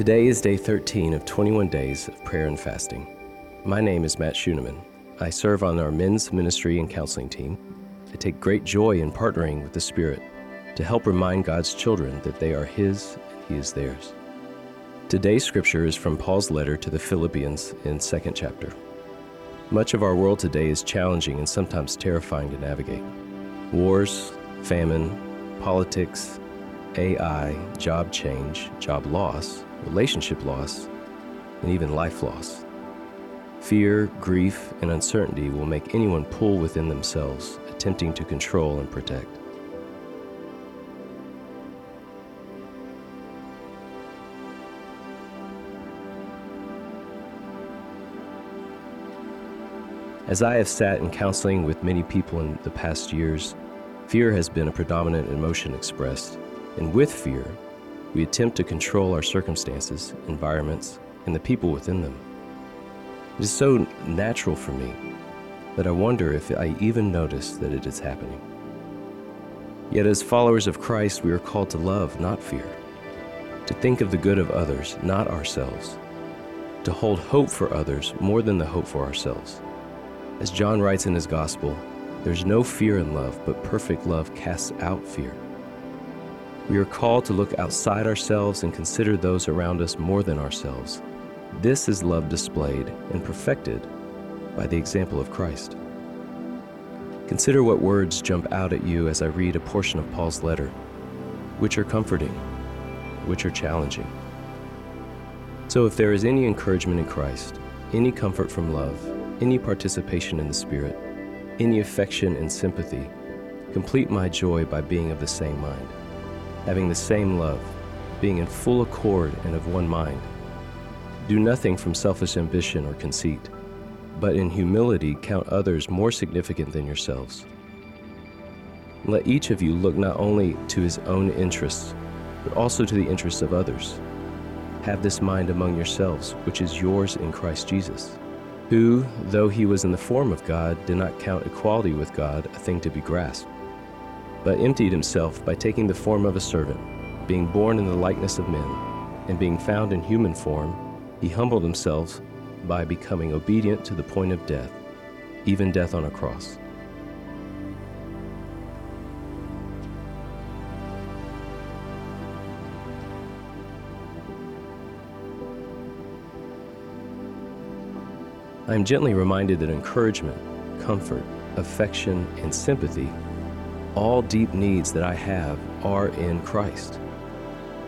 Today is day 13 of 21 days of prayer and fasting. My name is Matt Schuneman. I serve on our men's ministry and counseling team. I take great joy in partnering with the Spirit to help remind God's children that they are His and He is theirs. Today's scripture is from Paul's letter to the Philippians in 2nd chapter. Much of our world today is challenging and sometimes terrifying to navigate. Wars, famine, politics, AI, job change, job loss, relationship loss, and even life loss. Fear, grief, and uncertainty will make anyone pull within themselves, attempting to control and protect. As I have sat in counseling with many people in the past years, fear has been a predominant emotion expressed, and with fear, we attempt to control our circumstances, environments, and the people within them. It is so natural for me that I wonder if I even notice that it is happening. Yet, as followers of Christ, we are called to love, not fear, to think of the good of others, not ourselves, to hold hope for others more than the hope for ourselves. As John writes in his Gospel, there's no fear in love, but perfect love casts out fear. We are called to look outside ourselves and consider those around us more than ourselves. This is love displayed and perfected by the example of Christ. Consider what words jump out at you as I read a portion of Paul's letter, which are comforting, which are challenging. So, if there is any encouragement in Christ, any comfort from love, any participation in the Spirit, any affection and sympathy, complete my joy by being of the same mind having the same love, being in full accord and of one mind. Do nothing from selfish ambition or conceit, but in humility count others more significant than yourselves. Let each of you look not only to his own interests, but also to the interests of others. Have this mind among yourselves, which is yours in Christ Jesus, who, though he was in the form of God, did not count equality with God a thing to be grasped but emptied himself by taking the form of a servant, being born in the likeness of men, and being found in human form, he humbled himself by becoming obedient to the point of death, even death on a cross. I am gently reminded that encouragement, comfort, affection, and sympathy all deep needs that I have are in Christ.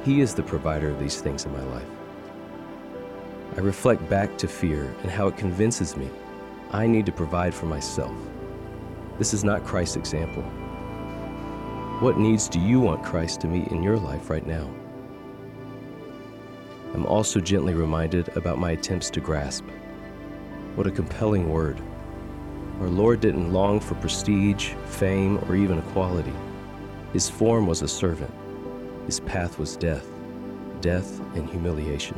He is the provider of these things in my life. I reflect back to fear and how it convinces me I need to provide for myself. This is not Christ's example. What needs do you want Christ to meet in your life right now? I'm also gently reminded about my attempts to grasp. What a compelling word. Our Lord didn't long for prestige, fame, or even equality. His form was a servant. His path was death, death and humiliation.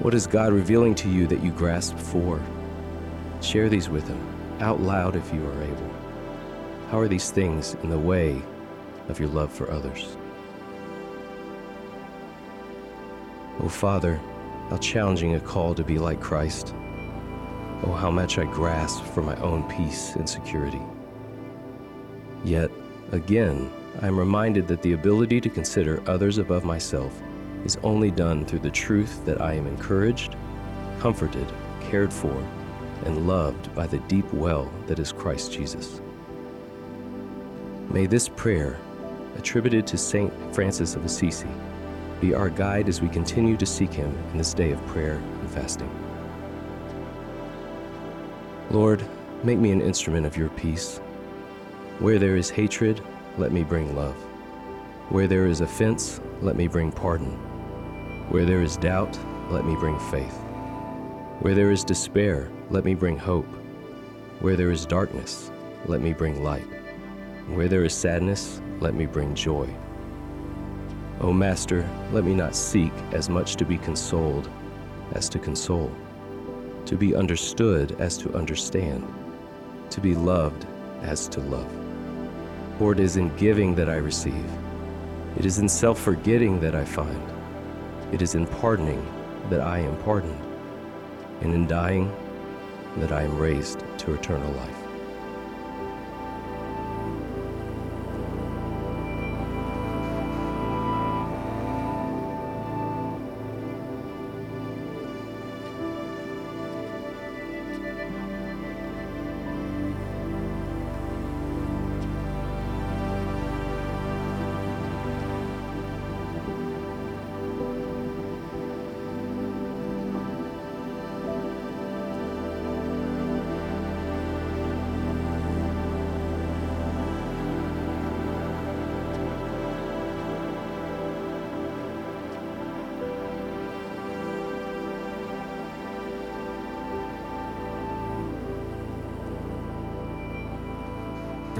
What is God revealing to you that you grasp for? Share these with Him, out loud if you are able. How are these things in the way of your love for others? Oh, Father, how challenging a call to be like Christ. Oh, how much I grasp for my own peace and security. Yet, again, I am reminded that the ability to consider others above myself is only done through the truth that I am encouraged, comforted, cared for, and loved by the deep well that is Christ Jesus. May this prayer, attributed to St. Francis of Assisi, be our guide as we continue to seek Him in this day of prayer and fasting. Lord, make me an instrument of your peace. Where there is hatred, let me bring love. Where there is offense, let me bring pardon. Where there is doubt, let me bring faith. Where there is despair, let me bring hope. Where there is darkness, let me bring light. Where there is sadness, let me bring joy. O Master, let me not seek as much to be consoled as to console to be understood as to understand, to be loved as to love. For it is in giving that I receive, it is in self forgetting that I find, It is in pardoning that I am pardoned, and in dying that I am raised to eternal life.